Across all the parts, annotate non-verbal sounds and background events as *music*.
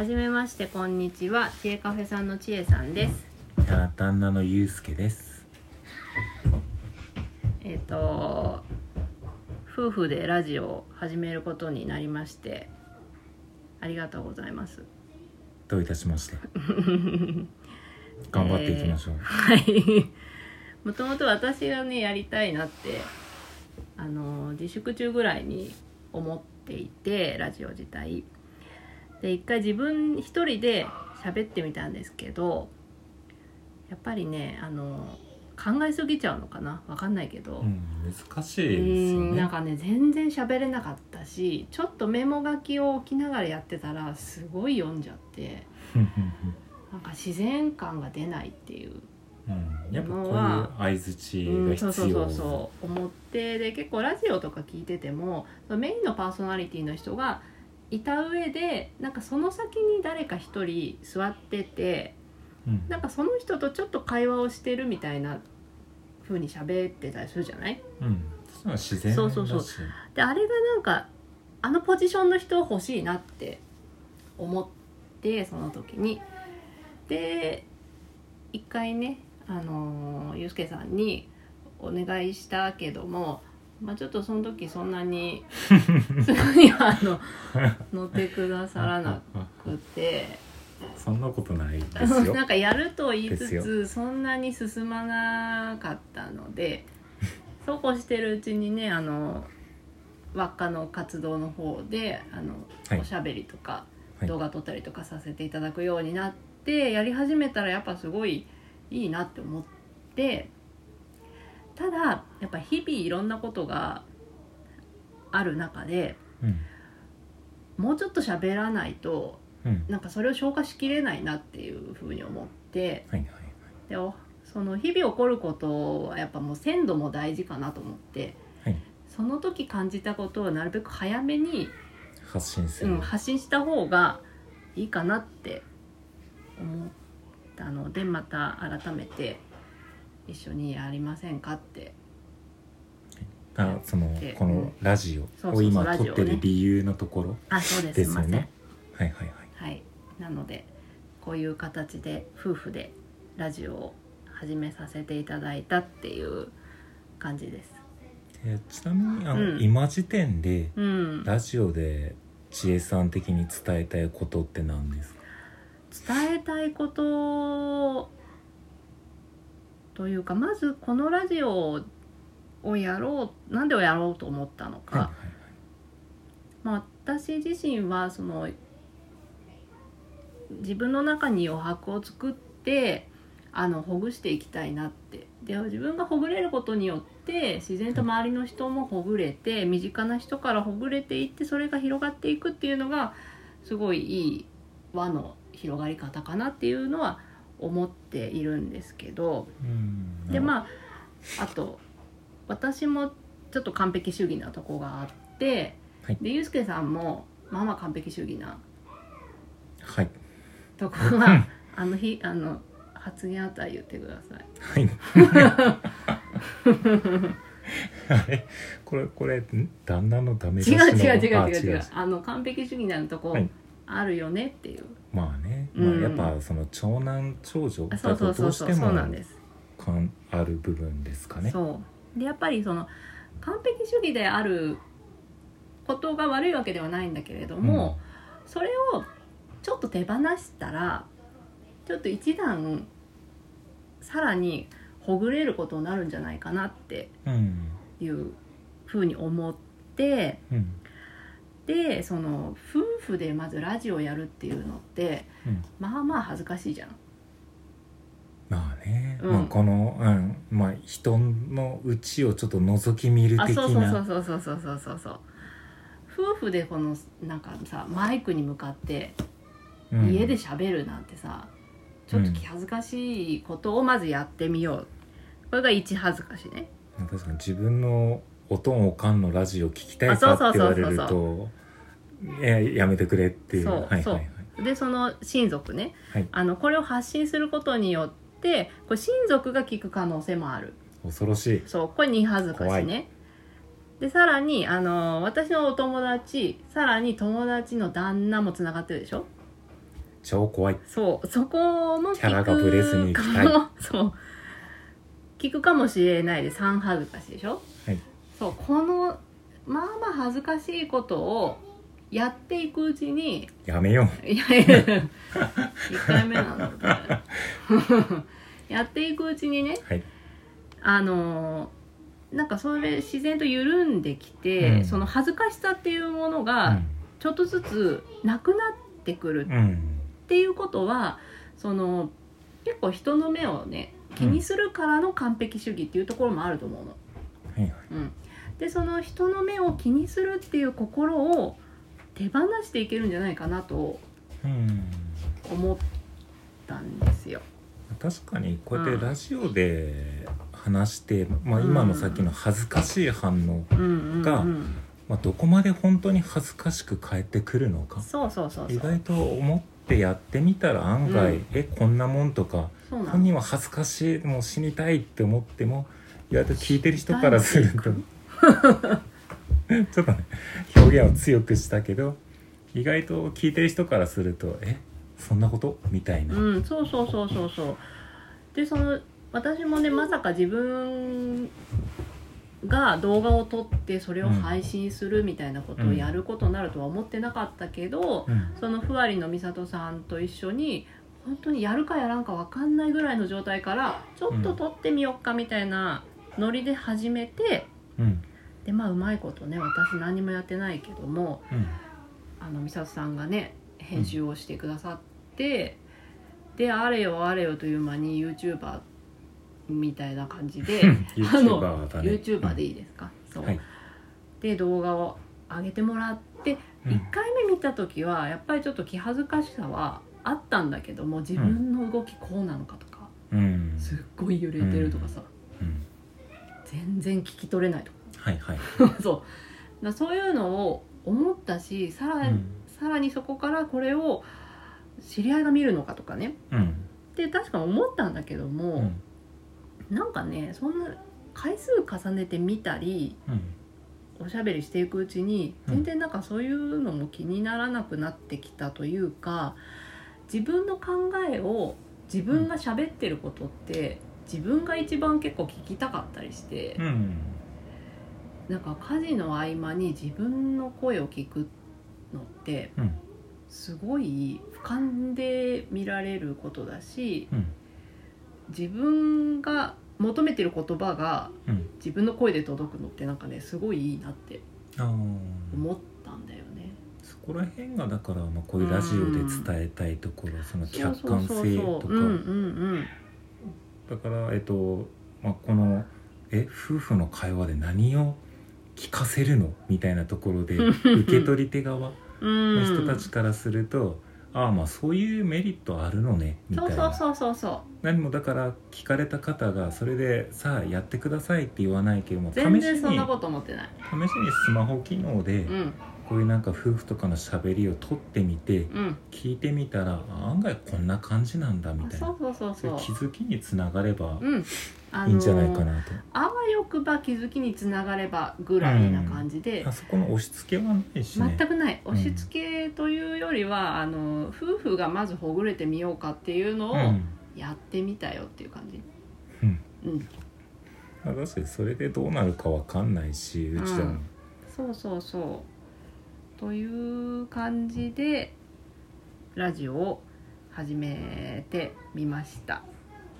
はじめましてこんにちは。知恵カフェさんの知恵さんです。いや旦那のゆうすけです。えっ、と夫婦でラジオを始めることになりましてありがとうございます。どういたしまして？頑張っていきましょう、*laughs* はい。もともと私がねやりたいなってあの自粛中ぐらいに思っていてラジオ自体で一回自分一人で喋ってみたんですけどやっぱりねあの考えすぎちゃうのかな？わかんないけど、うん、難しいですようんなんねかね全然喋れなかったしちょっとメモ書きを置きながらやってたらすごい読んじゃって。*laughs* なんか自然感が出ないっていう。うん、やっぱこういう相づちうん、が必要。そうそうそうそう思ってで結構ラジオとか聞いててもメインのパーソナリティの人がいた上でなんかその先に誰か一人座っててうん。なんかその人とちょっと会話をしてるみたいな風に喋ってたりするじゃない？うん、そ自然だし。そうそうそう。であれがなんかあのポジションの人欲しいなって思ってその時に。で一回ねあのゆうすけさんにお願いしたけども、まあ、ちょっとその時そんなに *laughs* すぐにはあの乗ってくださらなくて。そんなことないですよ。なんかやると言いつつそんなに進まなかったのでそうこうしてるうちにねあの輪っかの活動の方であの、はい。おしゃべりとかはい。動画撮ったりとかさせていただくようになってやり始めたらやっぱすごいいいなって思ってただやっぱ日々いろんなことがある中でうん。もうちょっと喋らないとうん。なんかそれを消化しきれないなっていうふうに思ってはいはいでおその日々起こることはやっぱもう鮮度も大事かなと思ってはい。その時感じたことをなるべく早めに、発信する、うん、発信した方がいいかなって思ったのでまた改めて一緒にやりませんかって。あそのでこのラジオを今撮ってる理由のところです。よね。はいはいはい。はい。なのでこういう形で夫婦でラジオを始めさせていただいたっていう感じです。でちなみにあの、うん。今時点でうん。ラジオで知恵さん的に伝えたいことって何ですか？伝えたいことというかまずこのラジオをやろうなんでやろうと思ったのか、はいまあ、私自身はその自分の中に余白を作ってあのほぐしていきたいなって。で自分がほぐれることによって自然と周りの人もほぐれて身近な人からほぐれていってそれが広がっていくっていうのがすごいいい輪の広がり方かなっていうのは思っているんですけどうん。でまああと私もちょっと完璧主義なとこがあって、はい。でゆうすけさんもまあまあ完璧主義なはい。とこがあの日あの発言あったら言ってください。はい。あ *laughs* れこれこれん旦那のダメ出違う違う違あう違う。違う。あの完璧主義なとこはいあるよねっていう、まあね、うん。まあ、やっぱその長男長女だとどうしてもそうなんです。かんある部分ですかね。そう。でやっぱりその完璧主義であることが悪いわけではないんだけれども、それをちょっと手放したらちょっと一段さらにほぐれることになるんじゃないかなってうん。いうふうに思ってうんでその夫婦でまずラジオやるっていうのってうん。まあまあ恥ずかしいじゃん。まあね、うん。まあこの、うん、まあ人の内をちょっと覗き見る的あそうそうそうなそうそうそうそうそう。そう夫婦でこのなんかさマイクに向かってうん。家で喋るなんてさ、ちょっと気恥ずかしいことをまずやってみよう。これが一恥ずかしね。確かに自分のおとんおかんのラジオ聞きたいあそうそうかって言われそうそうるとえやめてくれっていう。そうそう。でその親族ね、はい。あのこれを発信することによってこれ親族が聞く可能性もある。恐ろしい。そうこれ二恥ずかしね。でさらにあの私のお友達さらに友達の旦那もつながってるでしょ？超怖い。そうそこも聞くキャラがブレずに行きたい。*laughs* そう。聞くかもしれないで3恥ずかしいでしょ？はい。そうこのまあまあ恥ずかしいことをやっていくうちにやめよいやいや1回目なので。やっていくうちにねうはい。あのなんかそれ自然と緩んできて、うん。その恥ずかしさっていうものうがん。ちょっとずつなくなってくるうん。っていうことはその結構人の目をね気にするからの完璧主義っていうところもあると思うの。はいはい。うん、でその人の目を気にするっていう心を手放していけるんじゃないかなとうん。思ったんですよ。確かにこうやってラジオで話して、まあ、今のさっきの恥ずかしい反応、うんうんうん、がまあ、どこまで本当に恥ずかしく返ってくるのか。そうそうそうそう。意外と思ってやってみたら案外、うん。えこんなもんとか本人は恥ずかしいもう死にたいって思っても意外と聞いてる人からすると。*laughs* ちょっとね表現を強くしたけど意外と聞いてる人からするとえそんなこと？みたいな、うん、そうそうそうそうそう。でその私もねまさか自分が動画を撮ってそれを配信するみたいなことをやることになるとは思ってなかったけど、うん。そのふわりの美里さんと一緒に本当にやるかやらんか分かんないぐらいの状態からちょっと撮ってみよっかみたいなノリで始めて、うんでまあうまいことね私何もやってないけどもうん。あの美里さんがね編集をしてくださって、であれよあれよという間に YouTuber みたいな感じであの YouTuber でいいですか、そう、はい。で動画を上げてもらって、うん。1回目見た時はやっぱりちょっと気恥ずかしさはあったんだけども自分の動きこうなのかとか、うん。すっごい揺れてるとかさ、うん。全然聞き取れないとはいはい、か *laughs* そう。だそういうのを思ったしさら,、うん。さらにそこからこれを知り合いが見るのかとかね。うん。って確か思ったんだけども、うん。なんかねそんな回数重ねてみたりうん。おしゃべりしていくうちにうん。全然なんかそういうのも気にならなくなってきたというか自分の考えを自分が喋ってることって自分が一番結構聞きたかったりしてうんなんか家事の合間に自分の声を聞くのってうん。すごい俯瞰で見られることだしうん。自分が求めてる言葉がうん。自分の声で届くのってなんかねすごいいいなって思ったんだよね。そこら辺がだから、まあ、こういうラジオで伝えたいところ、その客観性とか。だからえっと、まあ、このえ夫婦の会話で何を聞かせるの？みたいなところで受け取り手側うん。の人たちからすると、ああまあそういうメリットあるのねみたいな。そうそうそうそう何もだから聞かれた方がそれでさあやってくださいって言わないけども試し全に然そんなこと思ってない。試しにスマホ機能でうんこういうなんか夫婦とかのしゃべりを撮ってみてうん。聞いてみたらあ案外こんな感じなんだみたいな。そうそうそうそう。気づきにつながればうん。あいいんじゃないかななと、あわよくば気づきにつながればぐらいな感じで、あそこの押し付けはないしね。全くない。押し付けというよりは、あの夫婦がまずほぐれてみようかっていうのをうん。やってみたよっていう感じ。うん。うん。まあ確かにそれでどうなるかわかんないしうちでも、そうそうそうという感じでラジオを始めてみました。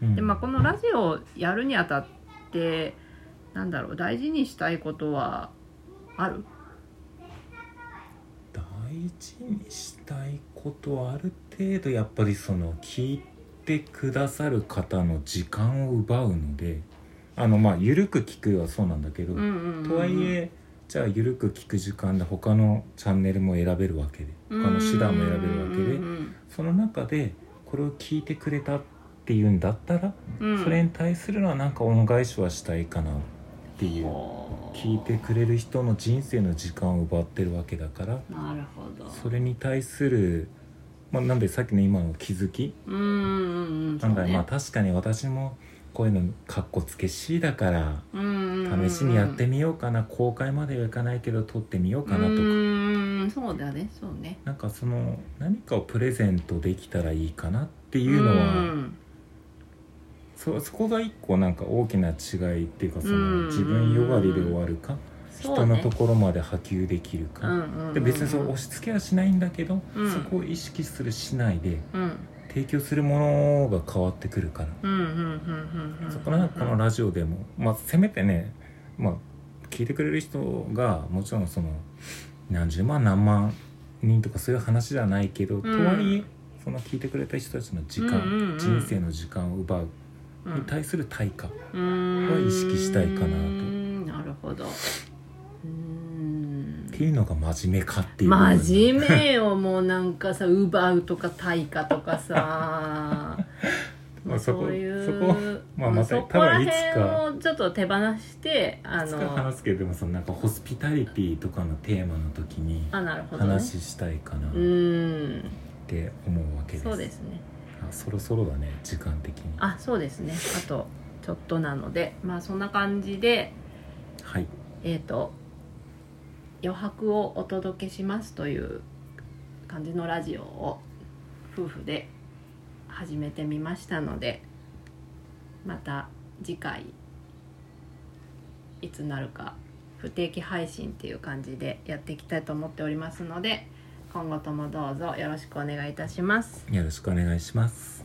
うん。でまあこのラジオをやるにあたってなんだろう大事にしたいことはある？大事にしたいことはある程度やっぱりその聞いてくださる方の時間を奪うのであのまあ緩く聞くはそうなんだけど、とはいえじゃあ緩く聞く時間で他のチャンネルも選べるわけで他の手段も選べるわけでうんその中でこれを聞いてくれたっていうんだったら、うん。うんそれに対するのはなんか恩返しはしたいかなっていう。聞いてくれる人の人生の時間を奪ってるわけだからそれに対する、まあ、なんでさっきの今の気づき？うんなんだ、そうねまあ確かに私もこういうのかっこつけしだからうんうんうん。試しにやってみようかな公開まではいかないけど撮ってみようかなとか。うんそうだねそうね。なんかその何かをプレゼントできたらいいかなっていうのは、うん。そそこが一個なんか大きな違いっていうかその、うん自分よがりで終わるか、人のねところまで波及できるか、で別にそう押し付けはしないんだけど、うん。そこを意識するしないでうん提供するものが変わってくるから、うんうんうんうんうん。そこらこのラジオでも、まあ、せめてね、まあ、聞いてくれる人がもちろんその何十万何万人とかそういう話じゃないけど、とはいえその聞いてくれた人たちの時間、うんうんうん。人生の時間を奪ううんに対する対価、はは意識したいかなと。なるほどていうのが真面目かっていう。真面目よもうなんかさ奪うとか対価とかさ。*laughs* まあそこそういうそこまあまた多分いつか。ちょっと手放してあの話すけどでもそのなんかホスピタリティとかのテーマの時に話したいかなっうん。て思うわけです、そうですね。あそろそろだね時間的に。あそうですね。あとちょっとなのでまあそんな感じではい。えっ、と余白をお届けしますという感じのラジオを夫婦で始めてみましたのでまた次回いつなるか不定期配信っていう感じでやっていきたいと思っておりますので今後ともどうぞよろしくお願いいたします。よろしくお願いします